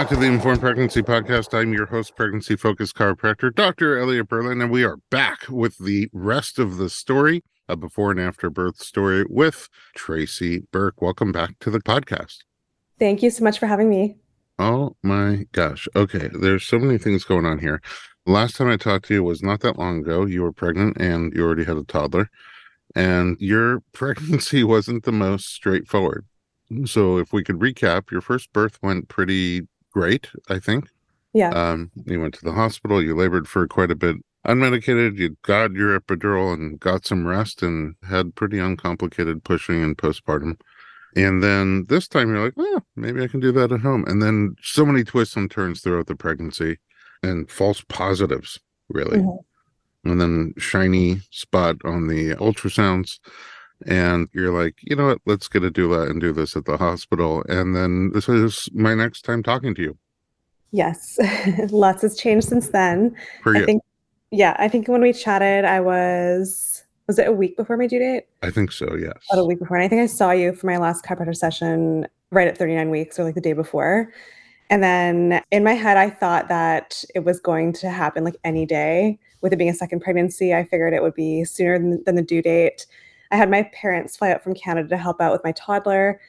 Back to the Informed Pregnancy Podcast. I'm your host, pregnancy focused chiropractor, Dr. Elliot Berlin, and we are back with the rest of the story, a before and after birth story with Traci Burk. Welcome back to the podcast. Thank you so much for having me. Oh my gosh. Okay, there's so many things going on here. Last time I talked to you was not that long ago. You were pregnant and you already had a toddler, and your pregnancy wasn't the most straightforward. So if we could recap, your first birth went pretty great, I think. Yeah. Um, you went to the hospital, you labored for quite a bit unmedicated, you got your epidural and got some rest and had pretty uncomplicated pushing and postpartum. And then this time you're like, well, maybe I can do that at home. And then so many twists and turns throughout the pregnancy and false positives, really. Mm-hmm. And then shiny spot on the ultrasounds and you're like, you know what, let's get a doula and do this at the hospital. And then this is my next time talking to you. Yes, lots has changed since then. For I you. think, yeah, I think when we chatted, I was was it a week before my due date? I think so. Yes, about a week before. And I think I saw you for my last chiropractor session right at 39 weeks, or like the day before. And then in my head, I thought that it was going to happen like any day. With it being a second pregnancy, I figured it would be sooner than, than the due date. I had my parents fly out from Canada to help out with my toddler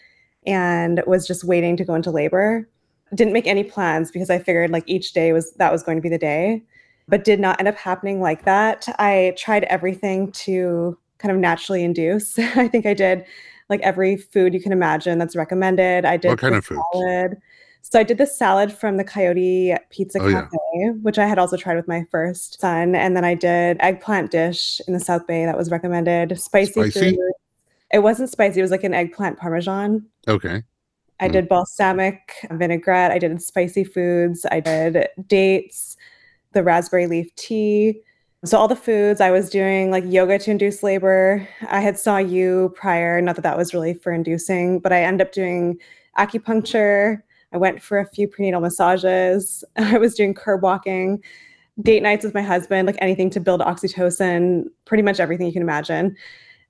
and was just waiting to go into labor. Didn't make any plans because I figured like each day was that was going to be the day, but did not end up happening like that. I tried everything to kind of naturally induce. I think I did like every food you can imagine that's recommended. I did what kind of salad. So I did the salad from the Caioti Pizza oh, Cafe. Which I had also tried with my first son. And then I did eggplant dish in the South Bay that was recommended. Spicy, spicy? food. It wasn't spicy. It was like an eggplant parmesan. Okay. I mm. did balsamic vinaigrette. I did spicy foods. I did dates, the raspberry leaf tea. So all the foods I was doing like yoga to induce labor. I had saw you prior, not that that was really for inducing, but I ended up doing acupuncture, I went for a few prenatal massages. I was doing curb walking, date nights with my husband, like anything to build oxytocin, pretty much everything you can imagine.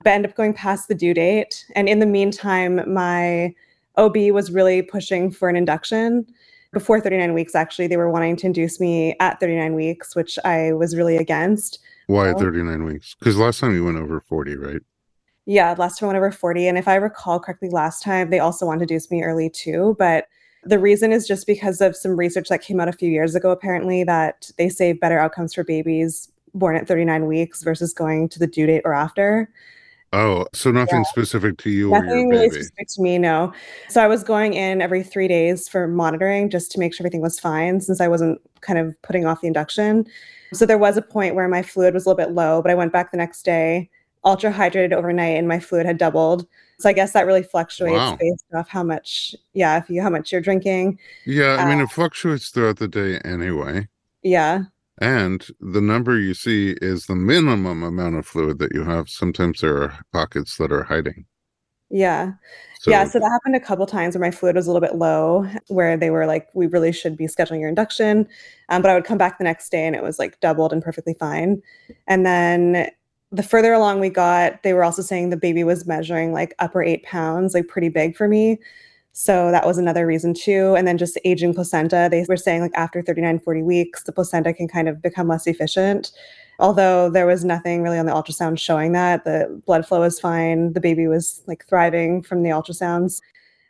But I ended up going past the due date. And in the meantime, my OB was really pushing for an induction. Before 39 weeks, actually, they were wanting to induce me at 39 weeks, which I was really against. Why 39 weeks? Because last time you went over 40, right? Yeah, last time I went over 40. And if I recall correctly, last time they also wanted to induce me early too. But the reason is just because of some research that came out a few years ago, apparently, that they say better outcomes for babies born at 39 weeks versus going to the due date or after. Oh, so nothing yeah. specific to you nothing or your really specific to me, no. So I was going in every three days for monitoring just to make sure everything was fine since I wasn't kind of putting off the induction. So there was a point where my fluid was a little bit low, but I went back the next day, ultra hydrated overnight, and my fluid had doubled. So I guess that really fluctuates wow. based off how much, yeah, if you how much you're drinking. Yeah, I uh, mean it fluctuates throughout the day anyway. Yeah. And the number you see is the minimum amount of fluid that you have. Sometimes there are pockets that are hiding. Yeah. So, yeah, so that happened a couple times where my fluid was a little bit low, where they were like, "We really should be scheduling your induction," um, but I would come back the next day and it was like doubled and perfectly fine. And then the further along we got, they were also saying the baby was measuring like upper eight pounds, like pretty big for me. So that was another reason too. And then just aging placenta, they were saying like after 39, 40 weeks, the placenta can kind of become less efficient. Although there was nothing really on the ultrasound showing that. The blood flow was fine. The baby was like thriving from the ultrasounds.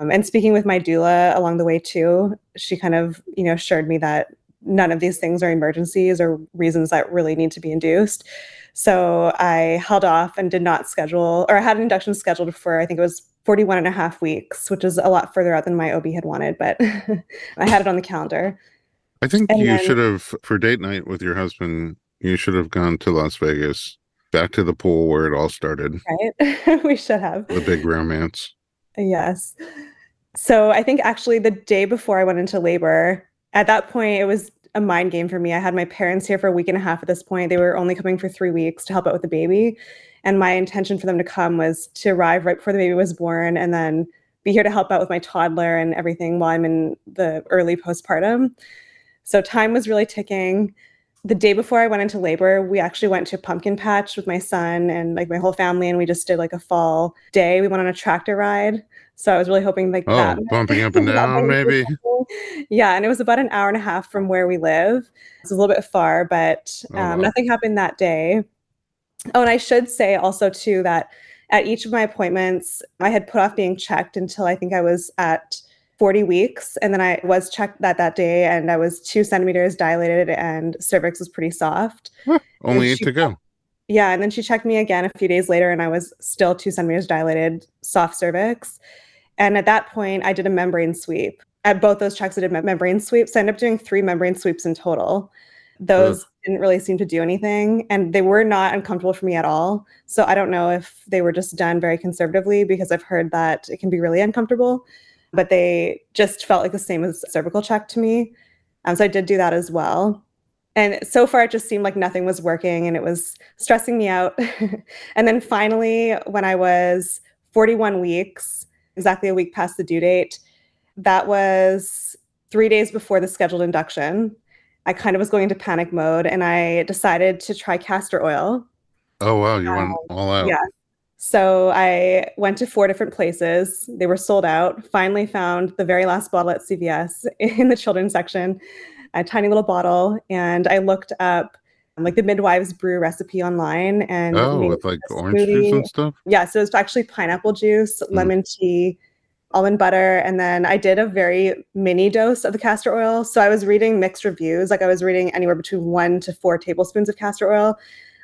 Um, and speaking with my doula along the way too, she kind of, you know, assured me that none of these things are emergencies or reasons that really need to be induced. So I held off and did not schedule, or I had an induction scheduled for, I think it was 41 and a half weeks, which is a lot further out than my OB had wanted, but I had it on the calendar. I think and you then, should have, for date night with your husband, you should have gone to Las Vegas, back to the pool where it all started. Right. we should have. The big romance. Yes. So I think actually the day before I went into labor, at that point, it was a mind game for me. I had my parents here for a week and a half at this point. They were only coming for three weeks to help out with the baby. And my intention for them to come was to arrive right before the baby was born and then be here to help out with my toddler and everything while I'm in the early postpartum. So time was really ticking. the day before I went into labor, we actually went to pumpkin patch with my son and like my whole family, and we just did like a fall day. We went on a tractor ride. So I was really hoping like oh, that. bumping up and down, maybe. Yeah, and it was about an hour and a half from where we live. It's a little bit far, but um, oh, wow. nothing happened that day. Oh, and I should say also too that at each of my appointments, I had put off being checked until I think I was at 40 weeks. And then I was checked that that day and I was two centimeters dilated and cervix was pretty soft. Huh, only eight to go. Yeah. And then she checked me again a few days later and I was still two centimeters dilated, soft cervix. And at that point, I did a membrane sweep. At both those checks, I did membrane sweeps. I ended up doing three membrane sweeps in total. Those Ugh. didn't really seem to do anything, and they were not uncomfortable for me at all. So I don't know if they were just done very conservatively because I've heard that it can be really uncomfortable, but they just felt like the same as cervical check to me. Um, so I did do that as well. And so far, it just seemed like nothing was working and it was stressing me out. and then finally, when I was 41 weeks, exactly a week past the due date, that was three days before the scheduled induction. I kind of was going into panic mode and I decided to try castor oil. Oh, wow. You um, went all out. Yeah. So I went to four different places. They were sold out. Finally found the very last bottle at CVS in the children's section, a tiny little bottle. And I looked up like the midwives brew recipe online and oh with like orange juice and stuff yeah so it's actually pineapple juice mm. lemon tea almond butter and then i did a very mini dose of the castor oil so i was reading mixed reviews like i was reading anywhere between one to four tablespoons of castor oil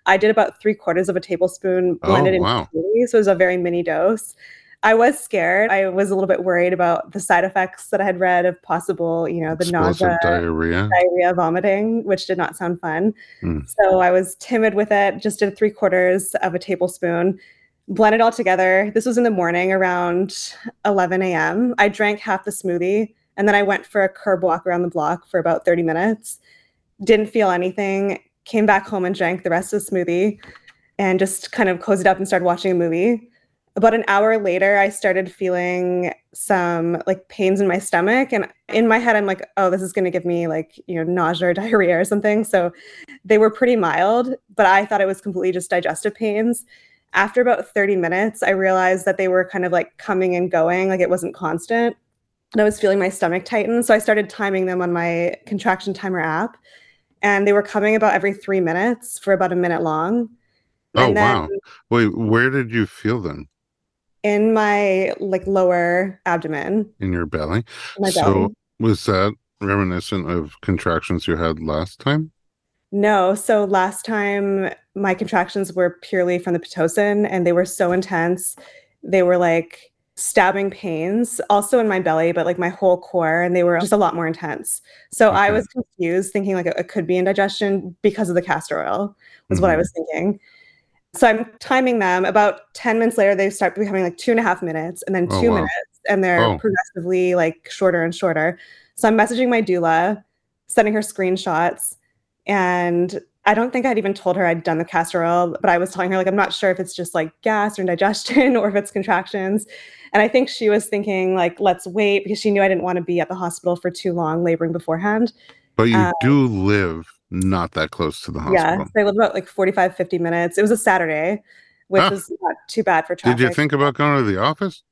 i did about three quarters of a tablespoon blended oh, wow. in so it was a very mini dose i was scared i was a little bit worried about the side effects that i had read of possible you know the Explosive nausea diarrhea diarrhea vomiting which did not sound fun mm. so i was timid with it just did three quarters of a tablespoon blend it all together. This was in the morning around 11 a.m. I drank half the smoothie and then I went for a curb walk around the block for about 30 minutes. Didn't feel anything. Came back home and drank the rest of the smoothie and just kind of closed it up and started watching a movie. About an hour later, I started feeling some like pains in my stomach. And in my head, I'm like, oh, this is going to give me like, you know, nausea or diarrhea or something. So they were pretty mild, but I thought it was completely just digestive pains after about 30 minutes, I realized that they were kind of like coming and going, like it wasn't constant. And I was feeling my stomach tighten. So I started timing them on my contraction timer app. And they were coming about every three minutes for about a minute long. Oh, wow. Wait, where did you feel them? In my like lower abdomen. In your belly. My so belly. was that reminiscent of contractions you had last time? No. So last time my contractions were purely from the Pitocin and they were so intense. They were like stabbing pains also in my belly, but like my whole core, and they were just a lot more intense. So okay. I was confused, thinking like it, it, could be indigestion because of the castor oil, was mm-hmm. what I mm-hmm. was thinking. So I'm timing them. About 10 minutes later, they start becoming like two and a half minutes and then oh, two wow. minutes, and they're oh. progressively like shorter and shorter. So I'm messaging my doula, sending her screenshots and I don't think I'd even told her I'd done the castor oil, but I was telling her, like, I'm not sure if it's just like gas or indigestion or if it's contractions. And I think she was thinking, like, let's wait because she knew I didn't want to be at the hospital for too long laboring beforehand. But you um, do live not that close to the hospital. Yeah, I live about like 45, 50 minutes. It was a Saturday, which was not too bad for traffic. Did you think about going to the office?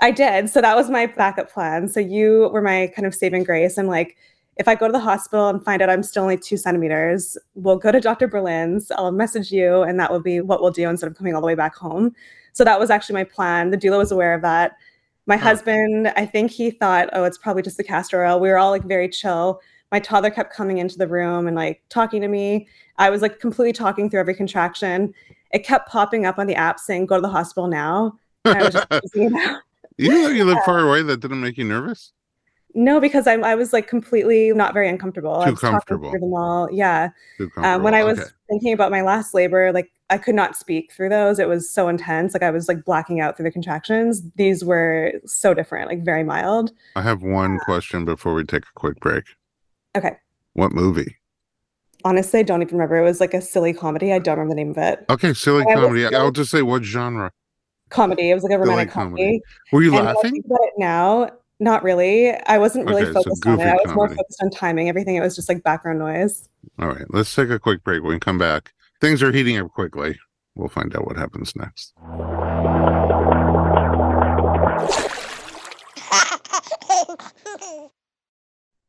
I did. So that was my backup plan. So you were my kind of saving grace. I'm like, if I go to the hospital and find out I'm still only two centimeters, we'll go to Dr. Berlin's. I'll message you, and that will be what we'll do instead of coming all the way back home. So that was actually my plan. The doula was aware of that. My husband, I think he thought, oh, it's probably just the castor oil. We were all like very chill. My toddler kept coming into the room and like talking to me. I was like completely talking through every contraction. It kept popping up on the app saying, go to the hospital now. And I was just You know you live far away, that didn't make you nervous? No, because I, I was like completely not very uncomfortable. Too I was comfortable. through them all. Yeah. Um, when I was okay. thinking about my last labor, like I could not speak through those. It was so intense. Like I was like blacking out through the contractions. These were so different, like very mild. I have one uh, question before we take a quick break. Okay. What movie? Honestly, I don't even remember. It was like a silly comedy. I don't remember the name of it. Okay, silly comedy. I'll just say what genre. Comedy. It was like a romantic comedy. comedy. Were you and laughing? about it now, Not really. I wasn't really okay, focused on it. I was comedy. more focused on timing everything. It was just like background noise. All right, let's take a quick break. When we come back, things are heating up quickly. We'll find out what happens next.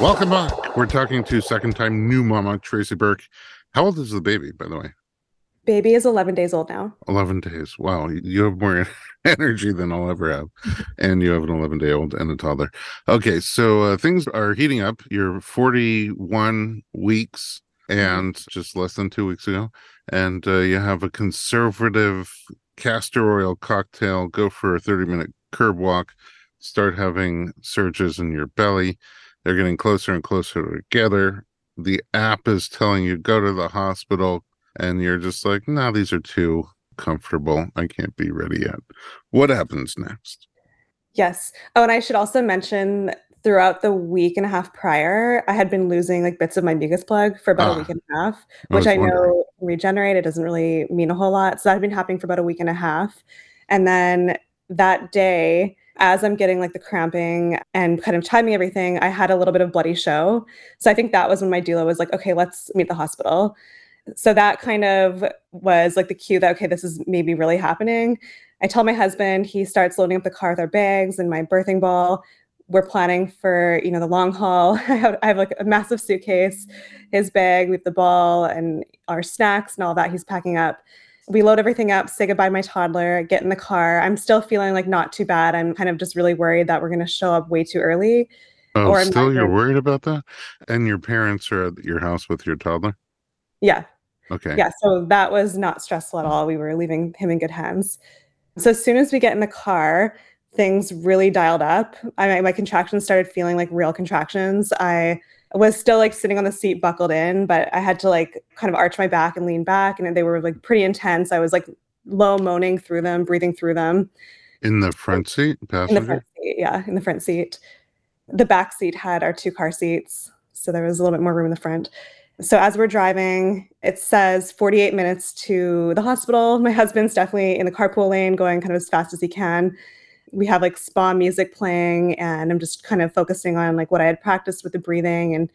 Welcome back. We're talking to second time new mama, Traci Burk. How old is the baby, by the way? Baby is 11 days old now. 11 days. Wow. You have more energy than I'll ever have. And you have an 11 day old and a toddler. Okay. So uh, things are heating up. You're 41 weeks and just less than two weeks ago. And uh, you have a conservative castor oil cocktail. Go for a 30 minute curb walk. Start having surges in your belly. They're getting closer and closer together. The app is telling you go to the hospital and you're just like, no, these are too comfortable. I can't be ready yet. What happens next? Yes. Oh, and I should also mention throughout the week and a half prior, I had been losing like bits of my mucus plug for about ah, a week and a half, which I, I know regenerate. It doesn't really mean a whole lot. So that had been happening for about a week and a half. And then that day, as I'm getting like the cramping and kind of timing everything, I had a little bit of bloody show. So I think that was when my doula was like, okay, let's meet the hospital. So that kind of was like the cue that okay this is maybe really happening. I tell my husband he starts loading up the car with our bags and my birthing ball. We're planning for you know the long haul. I have, I have like a massive suitcase his bag have the ball and our snacks and all that he's packing up we load everything up say goodbye my toddler get in the car i'm still feeling like not too bad i'm kind of just really worried that we're going to show up way too early oh or still you're worried about that and your parents are at your house with your toddler yeah Okay. Yeah. So that was not stressful at all. We were leaving him in good hands. So as soon as we get in the car, things really dialed up. I my contractions started feeling like real contractions. I was still like sitting on the seat buckled in, but I had to like kind of arch my back and lean back, and they were like pretty intense. I was like low moaning through them, breathing through them. In the front seat, passenger? In the front seat, yeah, in the front seat. The back seat had our two car seats, so there was a little bit more room in the front. So as we're driving, it says 48 minutes to the hospital. My husband's definitely in the carpool lane going kind of as fast as he can. We have like spa music playing and I'm just kind of focusing on like what I had practiced with the breathing and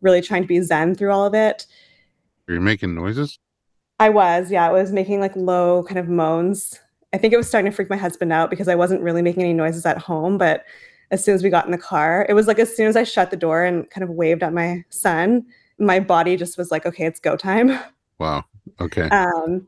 really trying to be zen through all of it. Are you making noises? I was, yeah. I was making like low kind of moans. I think it was starting to freak my husband out because I wasn't really making any noises at home, but as soon as we got in the car, it was like as soon as I shut the door and kind of waved at my son, my body just was like, okay, it's go time. Wow. Okay. Um,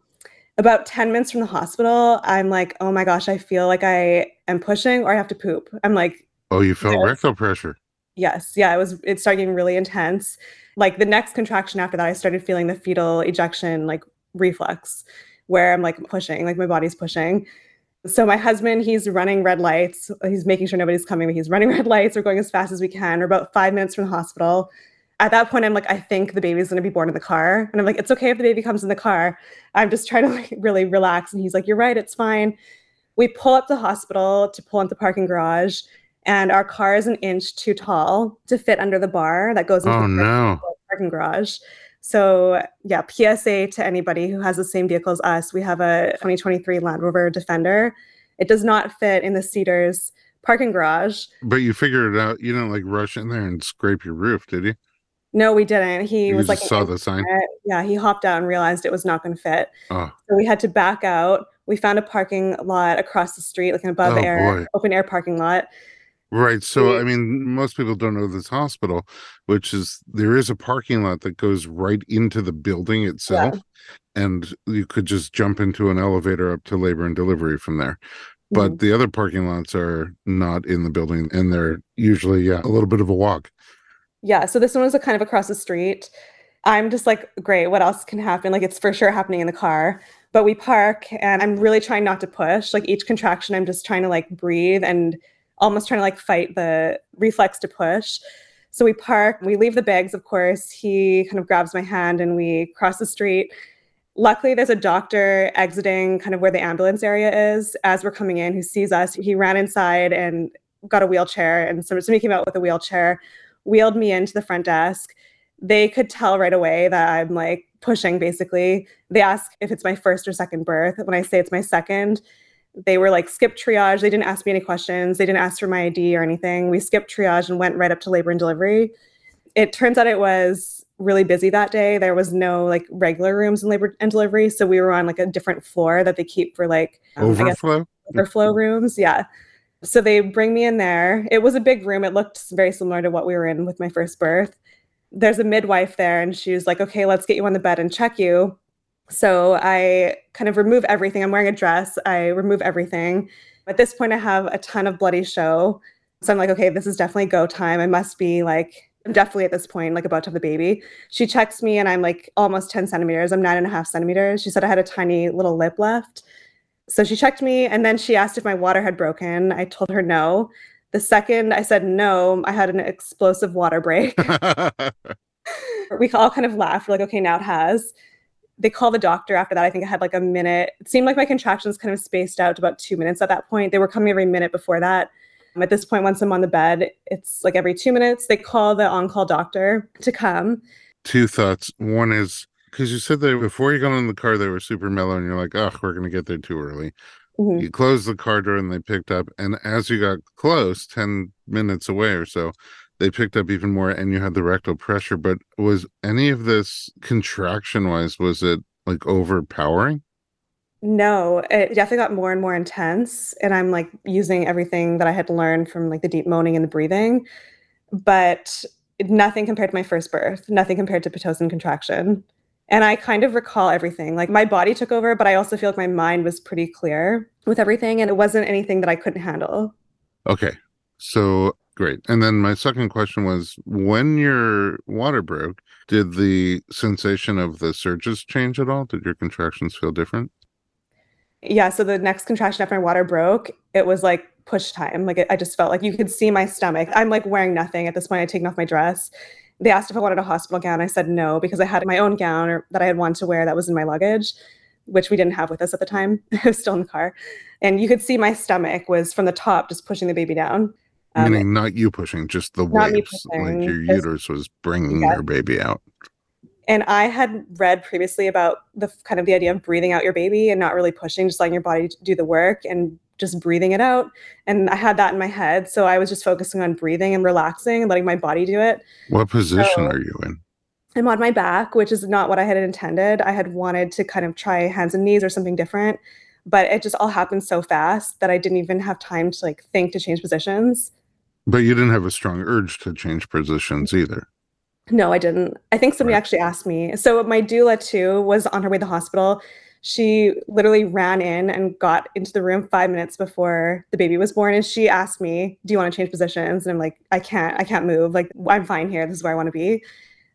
about 10 minutes from the hospital, I'm like, oh my gosh, I feel like I am pushing or I have to poop. I'm like, oh, you felt rectal pressure. Yes. Yeah. It was, it started getting really intense. Like the next contraction after that, I started feeling the fetal ejection, like reflex, where I'm like pushing, like my body's pushing. So my husband, he's running red lights. He's making sure nobody's coming, but he's running red lights. We're going as fast as we can. We're about five minutes from the hospital at that point, I'm like, I think the baby's going to be born in the car. And I'm like, it's okay if the baby comes in the car. I'm just trying to like really relax. And he's like, you're right, it's fine. We pull up the hospital to pull into the parking garage, and our car is an inch too tall to fit under the bar that goes into oh, the no. parking garage. So, yeah, PSA to anybody who has the same vehicle as us. We have a 2023 Land Rover Defender. It does not fit in the Cedars parking garage. But you figured it out. You didn't like rush in there and scrape your roof, did you? No, we didn't. He you was like, saw the sign. Yeah, he hopped out and realized it was not going to fit. Oh. So we had to back out. We found a parking lot across the street, like an above oh, air, boy. open air parking lot. Right. So, I mean, most people don't know this hospital, which is there is a parking lot that goes right into the building itself. Yeah. And you could just jump into an elevator up to labor and delivery from there. But mm-hmm. the other parking lots are not in the building and they're usually, yeah, a little bit of a walk. Yeah. So this one was kind of across the street. I'm just like, great, what else can happen? Like, it's for sure happening in the car. But we park and I'm really trying not to push. Like, each contraction, I'm just trying to like breathe and almost trying to like fight the reflex to push. So we park, we leave the bags, of course. He kind of grabs my hand and we cross the street. Luckily, there's a doctor exiting kind of where the ambulance area is as we're coming in who sees us. He ran inside and got a wheelchair, and somebody came out with a wheelchair, wheeled me into the front desk. They could tell right away that I'm like pushing basically. They ask if it's my first or second birth. When I say it's my second, they were like skip triage. They didn't ask me any questions. They didn't ask for my ID or anything. We skipped triage and went right up to labor and delivery. It turns out it was really busy that day. There was no like regular rooms in labor and delivery, so we were on like a different floor that they keep for like um, overflow overflow rooms. Yeah. So they bring me in there. It was a big room. It looked very similar to what we were in with my first birth. There's a midwife there, and she was like, "Okay, let's get you on the bed and check you." So I kind of remove everything. I'm wearing a dress. I remove everything. At this point, I have a ton of bloody show. So I'm like, okay, this is definitely go time. I must be like, I'm definitely at this point, like about to have the baby. She checks me and I'm like almost 10 centimeters. I'm nine and a half centimeters. She said I had a tiny little lip left. So she checked me and then she asked if my water had broken. I told her no. The second I said no, I had an explosive water break. we all kind of laughed. We're like, okay, now it has they call the doctor after that. I think I had like a minute. It seemed like my contractions kind of spaced out to about two minutes at that point. They were coming every minute before that. At this point, once I'm on the bed, it's like every two minutes. They call the on call doctor to come. Two thoughts. One is because you said that before you got in the car, they were super mellow, and you're like, oh, we're going to get there too early. Mm-hmm. You closed the car door and they picked up. And as you got close, 10 minutes away or so, they picked up even more and you had the rectal pressure but was any of this contraction wise was it like overpowering no it definitely got more and more intense and i'm like using everything that i had learned from like the deep moaning and the breathing but nothing compared to my first birth nothing compared to pitocin contraction and i kind of recall everything like my body took over but i also feel like my mind was pretty clear with everything and it wasn't anything that i couldn't handle okay so Great. And then my second question was when your water broke, did the sensation of the surges change at all? Did your contractions feel different? Yeah. So the next contraction after my water broke, it was like push time. Like it, I just felt like you could see my stomach. I'm like wearing nothing at this point. I'd taken off my dress. They asked if I wanted a hospital gown. I said no because I had my own gown or, that I had wanted to wear that was in my luggage, which we didn't have with us at the time. it was still in the car. And you could see my stomach was from the top just pushing the baby down. Um, Meaning not you pushing, just the waves. Like your uterus was bringing yeah. your baby out. And I had read previously about the kind of the idea of breathing out your baby and not really pushing, just letting your body do the work and just breathing it out. And I had that in my head. So I was just focusing on breathing and relaxing and letting my body do it. What position so, are you in? I'm on my back, which is not what I had intended. I had wanted to kind of try hands and knees or something different, but it just all happened so fast that I didn't even have time to like think to change positions. But you didn't have a strong urge to change positions either. No, I didn't. I think somebody right. actually asked me. So my doula too was on her way to the hospital. She literally ran in and got into the room five minutes before the baby was born, and she asked me, "Do you want to change positions?" And I'm like, "I can't. I can't move. Like I'm fine here. This is where I want to be."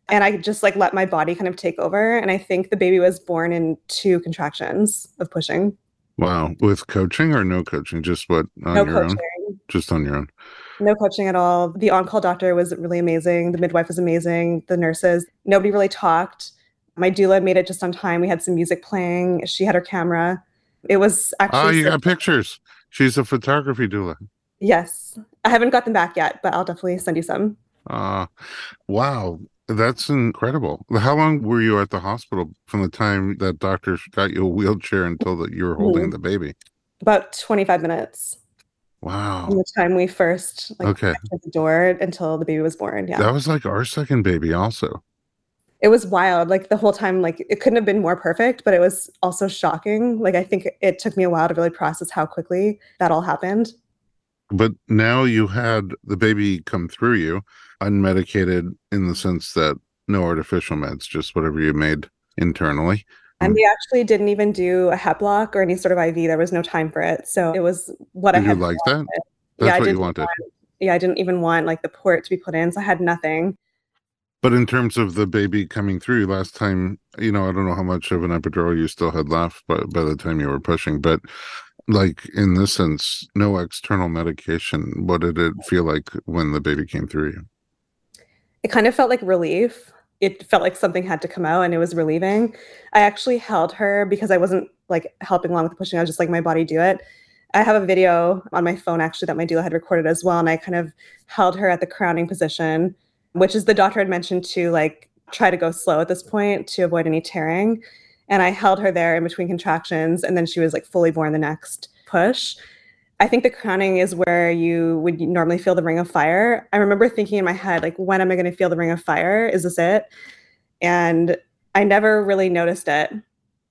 And I just like let my body kind of take over. And I think the baby was born in two contractions of pushing. Wow, with coaching or no coaching? Just what on no your coaching. own? Just on your own. No coaching at all. The on call doctor was really amazing. The midwife was amazing. The nurses, nobody really talked. My doula made it just on time. We had some music playing. She had her camera. It was actually. Oh, you so got pictures. She's a photography doula. Yes. I haven't got them back yet, but I'll definitely send you some. Uh, wow. That's incredible. How long were you at the hospital from the time that doctor got you a wheelchair until that you were holding mm-hmm. the baby? About 25 minutes. Wow. From the time we first like okay. the door until the baby was born. Yeah. That was like our second baby also. It was wild. Like the whole time, like it couldn't have been more perfect, but it was also shocking. Like I think it took me a while to really process how quickly that all happened. But now you had the baby come through you unmedicated in the sense that no artificial meds, just whatever you made internally. And mm. we actually didn't even do a hep lock or any sort of IV. There was no time for it. So it was what did I had. You like that? That's yeah, what you wanted. Want, yeah, I didn't even want like the port to be put in. So I had nothing. But in terms of the baby coming through last time, you know, I don't know how much of an epidural you still had left but by the time you were pushing, but like in this sense, no external medication. What did it feel like when the baby came through you? It kind of felt like relief. It felt like something had to come out and it was relieving. I actually held her because I wasn't like helping along with the pushing. I was just like, my body do it. I have a video on my phone actually that my doula had recorded as well. And I kind of held her at the crowning position, which is the doctor had mentioned to like try to go slow at this point to avoid any tearing. And I held her there in between contractions. And then she was like fully born the next push. I think the crowning is where you would normally feel the ring of fire. I remember thinking in my head, like, when am I going to feel the ring of fire? Is this it? And I never really noticed it.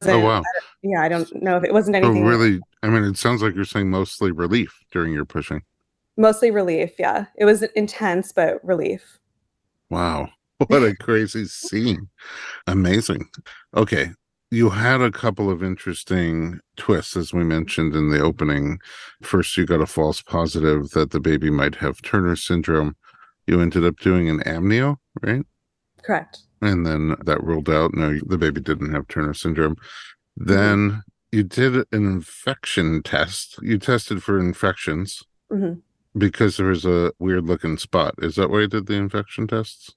Oh wow! I yeah, I don't know if it wasn't anything. Oh, really? I mean, it sounds like you're saying mostly relief during your pushing. Mostly relief. Yeah, it was intense, but relief. Wow, what a crazy scene! Amazing. Okay, you had a couple of interesting twists, as we mentioned in the opening. First, you got a false positive that the baby might have Turner syndrome. You ended up doing an amnio, right? Correct. And then that ruled out no, the baby didn't have Turner syndrome. Then mm-hmm. you did an infection test. You tested for infections mm-hmm. Because there was a weird looking spot. Is that why you did the infection tests?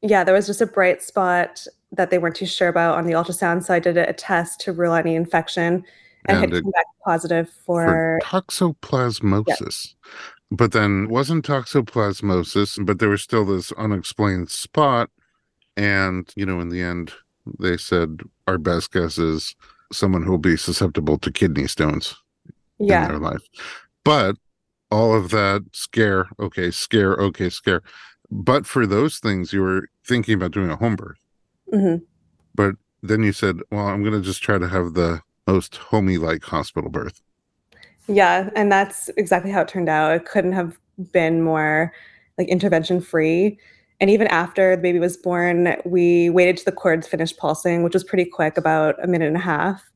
Yeah, there was just a bright spot that they weren't too sure about on the ultrasound. So I did a test to rule out any infection and, and had come back positive for, for toxoplasmosis. But then wasn't toxoplasmosis, but there was still this unexplained spot. And, you know, in the end, they said our best guess is someone who will be susceptible to kidney stones yeah. in their life. But all of that scare, okay, scare, okay, scare. But for those things, you were thinking about doing a home birth. Mm-hmm. But then you said, well, I'm going to just try to have the most homey like hospital birth. Yeah. And that's exactly how it turned out. It couldn't have been more like intervention free. And even after the baby was born, we waited till the cords finished pulsing, which was pretty quick, about a minute and a half.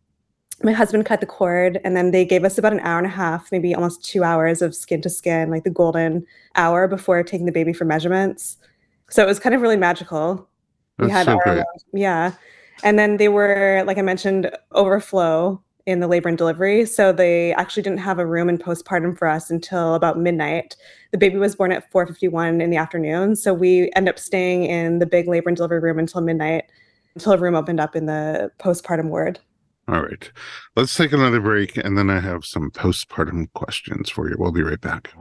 My husband cut the cord, and then they gave us about an hour and a half, maybe almost two hours of skin to skin, like the golden hour before taking the baby for measurements. So it was kind of really magical. That's we had so our, yeah. And then they were, like I mentioned, overflow in the labor and delivery. So they actually didn't have a room in postpartum for us until about midnight. The baby was born at 4:51 in the afternoon. So we end up staying in the big labor and delivery room until midnight, until a room opened up in the postpartum ward. All right. Let's take another break and then I have some postpartum questions for you. We'll be right back.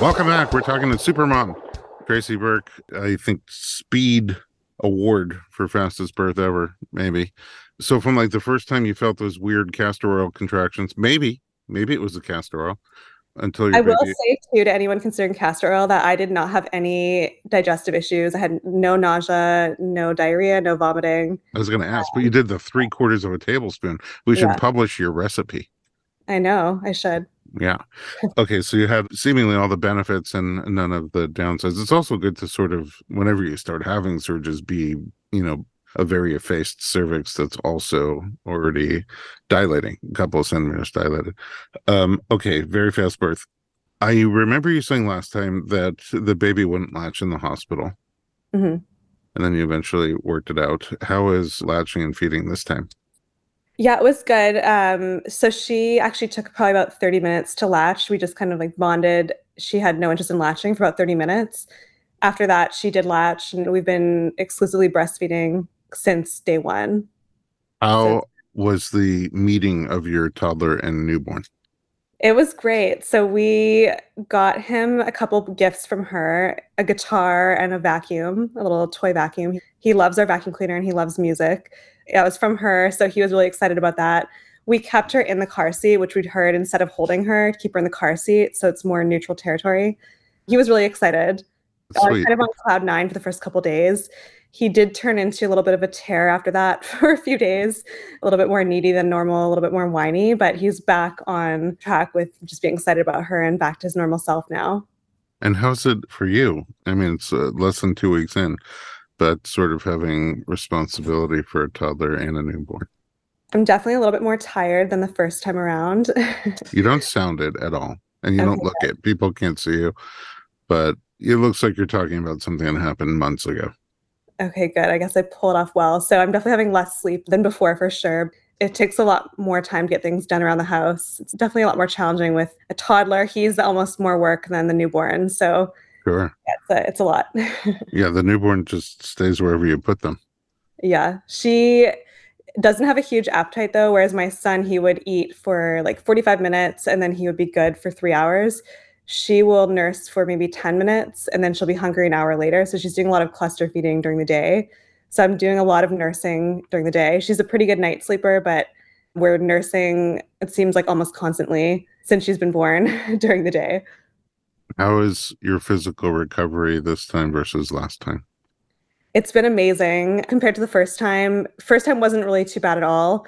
Welcome back. We're talking to Supermom, Traci Burk. I think speed award for fastest birth ever, maybe. So from like the first time you felt those weird castor oil contractions, maybe, maybe it was the castor oil. Until you I will say too to anyone considering castor oil that I did not have any digestive issues. I had no nausea, no diarrhea, no vomiting. I was going to ask, but you um, did the three quarters of a tablespoon. We should yeah. publish your recipe. I know. I should. Yeah. Okay. So you have seemingly all the benefits and none of the downsides. It's also good to sort of, whenever you start having surges, be, you know, a very effaced cervix that's also already dilating, a couple of centimeters dilated. Um, okay. Very fast birth. I remember you saying last time that the baby wouldn't latch in the hospital. Mm-hmm. And then you eventually worked it out. How is latching and feeding this time? Yeah, it was good. Um, so she actually took probably about 30 minutes to latch. We just kind of like bonded. She had no interest in latching for about 30 minutes. After that, she did latch, and we've been exclusively breastfeeding since day one. How so, was the meeting of your toddler and newborn? It was great. So we got him a couple gifts from her, a guitar and a vacuum, a little toy vacuum. He loves our vacuum cleaner and he loves music. It was from her, so he was really excited about that. We kept her in the car seat, which we'd heard instead of holding her, keep her in the car seat, so it's more neutral territory. He was really excited. uh, kind of on cloud nine for the first couple days. He did turn into a little bit of a tear after that for a few days, a little bit more needy than normal, a little bit more whiny, but he's back on track with just being excited about her and back to his normal self now. And how's it for you? I mean, it's uh, less than two weeks in, but sort of having responsibility for a toddler and a newborn. I'm definitely a little bit more tired than the first time around. you don't sound it at all, and you okay. don't look it. People can't see you, but it looks like you're talking about something that happened months ago. Okay, good. I guess I pulled off well. So I'm definitely having less sleep than before for sure. It takes a lot more time to get things done around the house. It's definitely a lot more challenging with a toddler. He's almost more work than the newborn. So sure. Yeah, it's, a, it's a lot. yeah, the newborn just stays wherever you put them. Yeah. She doesn't have a huge appetite though, whereas my son, he would eat for like 45 minutes and then he would be good for three hours she will nurse for maybe 10 minutes and then she'll be hungry an hour later. So she's doing a lot of cluster feeding during the day. So I'm doing a lot of nursing during the day. She's a pretty good night sleeper, but we're nursing, it seems like almost constantly since she's been born during the day. How is your physical recovery this time versus last time? It's been amazing compared to the first time. First time wasn't really too bad at all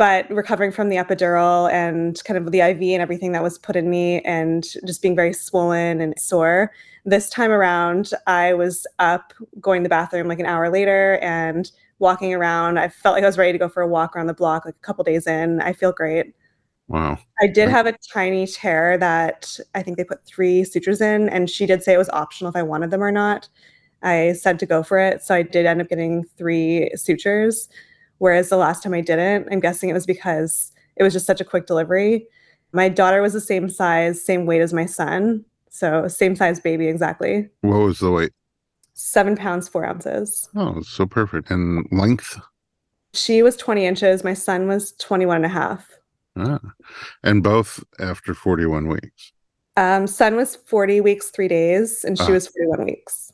but recovering from the epidural and kind of the IV and everything that was put in me and just being very swollen and sore. This time around, I was up going to the bathroom like an hour later and walking around. I felt like I was ready to go for a walk around the block like a couple days in. I feel great. Wow. I did have a tiny tear that I think they put three sutures in, and she did say it was optional if I wanted them or not. I said to go for it. So I did end up getting three sutures Whereas the last time I didn't, I'm guessing it was because it was just such a quick delivery. My daughter was the same size, same weight as my son. So same size baby exactly. What was the weight? Seven pounds, four ounces. Oh, so perfect. And length? She was 20 inches. My son was 21 and a half. Ah. And both after 41 weeks? Um, son was 40 weeks, three days, and she ah. was 41 weeks.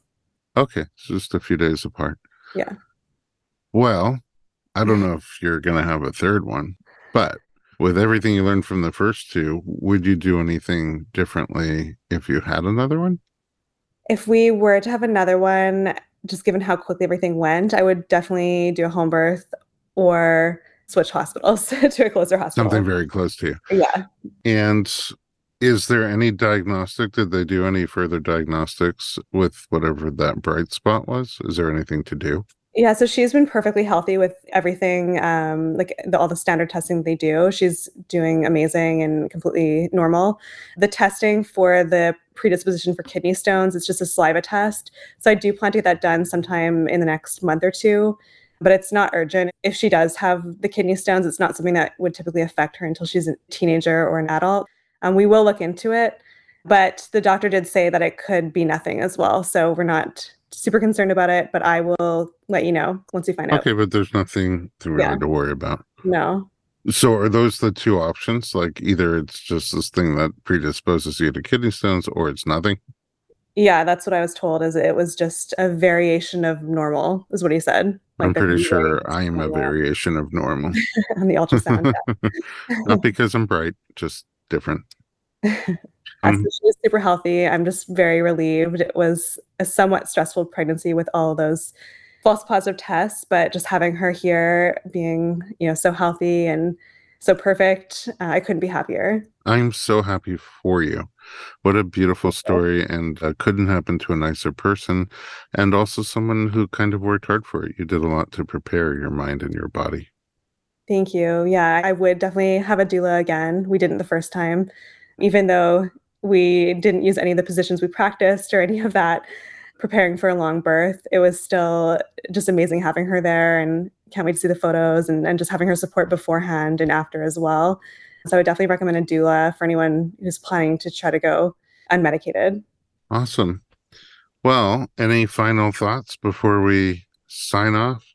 Okay. So just a few days apart. Yeah. Well, I don't know if you're going to have a third one, but with everything you learned from the first two, would you do anything differently if you had another one? If we were to have another one, just given how quickly everything went, I would definitely do a home birth or switch hospitals to a closer hospital. Something very close to you. Yeah. And is there any diagnostic? Did they do any further diagnostics with whatever that bright spot was? Is there anything to do? Yeah, so she's been perfectly healthy with everything, um, like the, all the standard testing they do. She's doing amazing and completely normal. The testing for the predisposition for kidney stones is just a saliva test. So I do plan to get that done sometime in the next month or two, but it's not urgent. If she does have the kidney stones, it's not something that would typically affect her until she's a teenager or an adult. Um, we will look into it, but the doctor did say that it could be nothing as well. So we're not super concerned about it, but I will let you know once we find out. Okay, but there's nothing to really yeah. to worry about. No. So are those the two options? Like either it's just this thing that predisposes you to kidney stones or it's nothing? Yeah, that's what I was told is it was just a variation of normal, is what he said. Like I'm pretty sure I am a variation of normal. on the ultrasound. Not because I'm bright, just different. So she was super healthy. I'm just very relieved. It was a somewhat stressful pregnancy with all those false positive tests, but just having her here, being you know so healthy and so perfect, uh, I couldn't be happier. I'm so happy for you. What a beautiful story, and uh, couldn't happen to a nicer person, and also someone who kind of worked hard for it. You did a lot to prepare your mind and your body. Thank you. Yeah, I would definitely have a doula again. We didn't the first time, even though we didn't use any of the positions we practiced or any of that preparing for a long birth. It was still just amazing having her there and can't wait to see the photos and, and just having her support beforehand and after as well. So I would definitely recommend a doula for anyone who's planning to try to go unmedicated. Awesome. Well, any final thoughts before we sign off?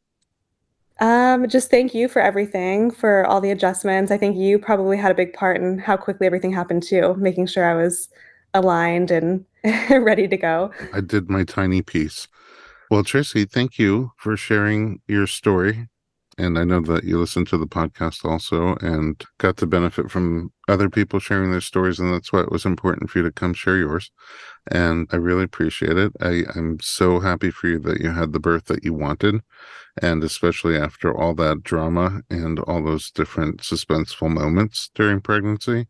Um, just thank you for everything, for all the adjustments. I think you probably had a big part in how quickly everything happened too, making sure I was aligned and ready to go. I did my tiny piece. Well, Traci, thank you for sharing your story And I know that you listen to the podcast also and got to benefit from other people sharing their stories. And that's why it was important for you to come share yours. And I really appreciate it. I, I'm so happy for you that you had the birth that you wanted. And especially after all that drama and all those different suspenseful moments during pregnancy,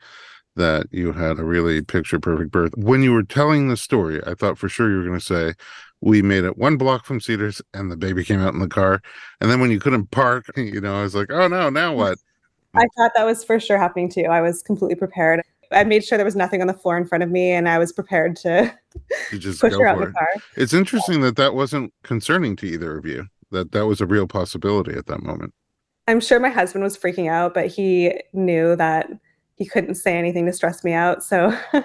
that you had a really picture perfect birth. When you were telling the story, I thought for sure you were going to say, we made it one block from Cedars and the baby came out in the car. And then when you couldn't park, you know, I was like, oh no, now what? I thought that was for sure happening too. I was completely prepared. I made sure there was nothing on the floor in front of me and I was prepared to, just push her out the car. It's interesting that that wasn't concerning to either of you, that that was a real possibility at that moment. I'm sure my husband was freaking out, but he knew that he couldn't say anything to stress me out. So,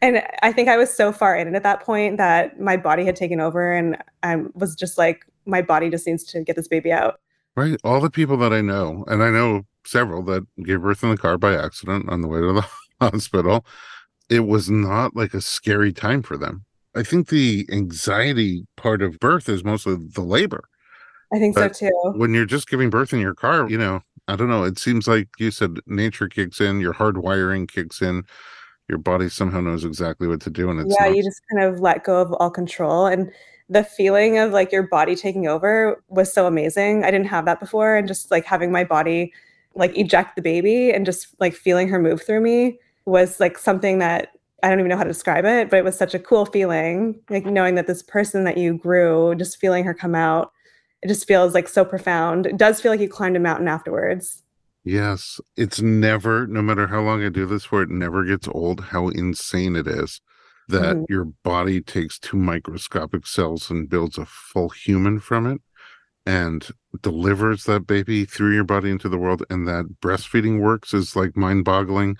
and I think I was so far in it at that point that my body had taken over and I was just like, my body just needs to get this baby out. Right. All the people that I know, and I know several that gave birth in the car by accident on the way to the hospital, it was not like a scary time for them. I think the anxiety part of birth is mostly the labor. I think but so too. When you're just giving birth in your car, you know, I don't know. It seems like you said nature kicks in, your hardwiring kicks in, your body somehow knows exactly what to do. And it's yeah, not... you just kind of let go of all control. And the feeling of like your body taking over was so amazing. I didn't have that before. And just like having my body like eject the baby and just like feeling her move through me was like something that I don't even know how to describe it, but it was such a cool feeling. Like knowing that this person that you grew, just feeling her come out it just feels like so profound. It does feel like you climbed a mountain afterwards. Yes. It's never, no matter how long I do this for, it never gets old how insane it is that mm-hmm. your body takes two microscopic cells and builds a full human from it and delivers that baby through your body into the world. And that breastfeeding works is like mind boggling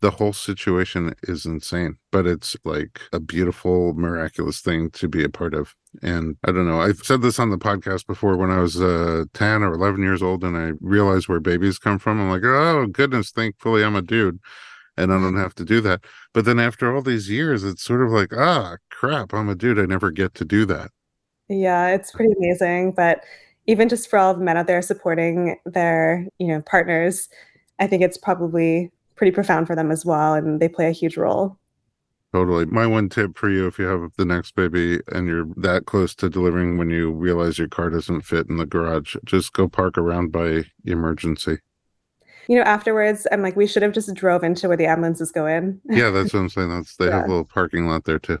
the whole situation is insane, but it's like a beautiful, miraculous thing to be a part of. And I don't know, I've said this on the podcast before when I was uh, 10 or 11 years old and I realized where babies come from. I'm like, oh, goodness, thankfully I'm a dude and I don't have to do that. But then after all these years, it's sort of like, ah, crap, I'm a dude. I never get to do that. Yeah, it's pretty amazing. But even just for all the men out there supporting their, you know, partners, I think it's probably pretty profound for them as well and they play a huge role totally. My one tip for you if you have the next baby and you're that close to delivering when you realize your car doesn't fit in the garage just go park around by emergency. You know afterwards i'm like we should have just drove into where the ambulances go in yeah that's what i'm saying. That's they yeah. have a little parking lot there too.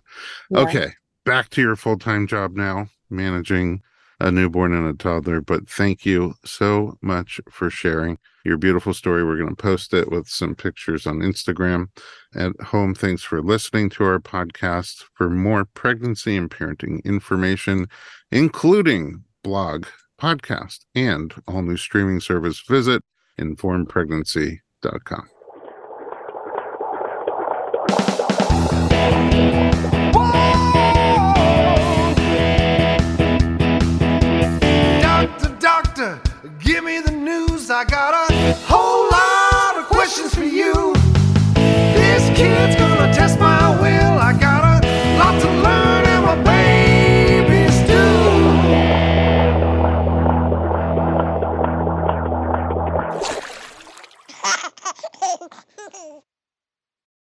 Yeah. okay back to your full-time job now managing a newborn and a toddler. But thank you so much for sharing your beautiful story. We're going to post it with some pictures on Instagram. At home, thanks for listening to our podcast. For more pregnancy and parenting information, including blog, podcast, and all new streaming service, visit informedpregnancy.com.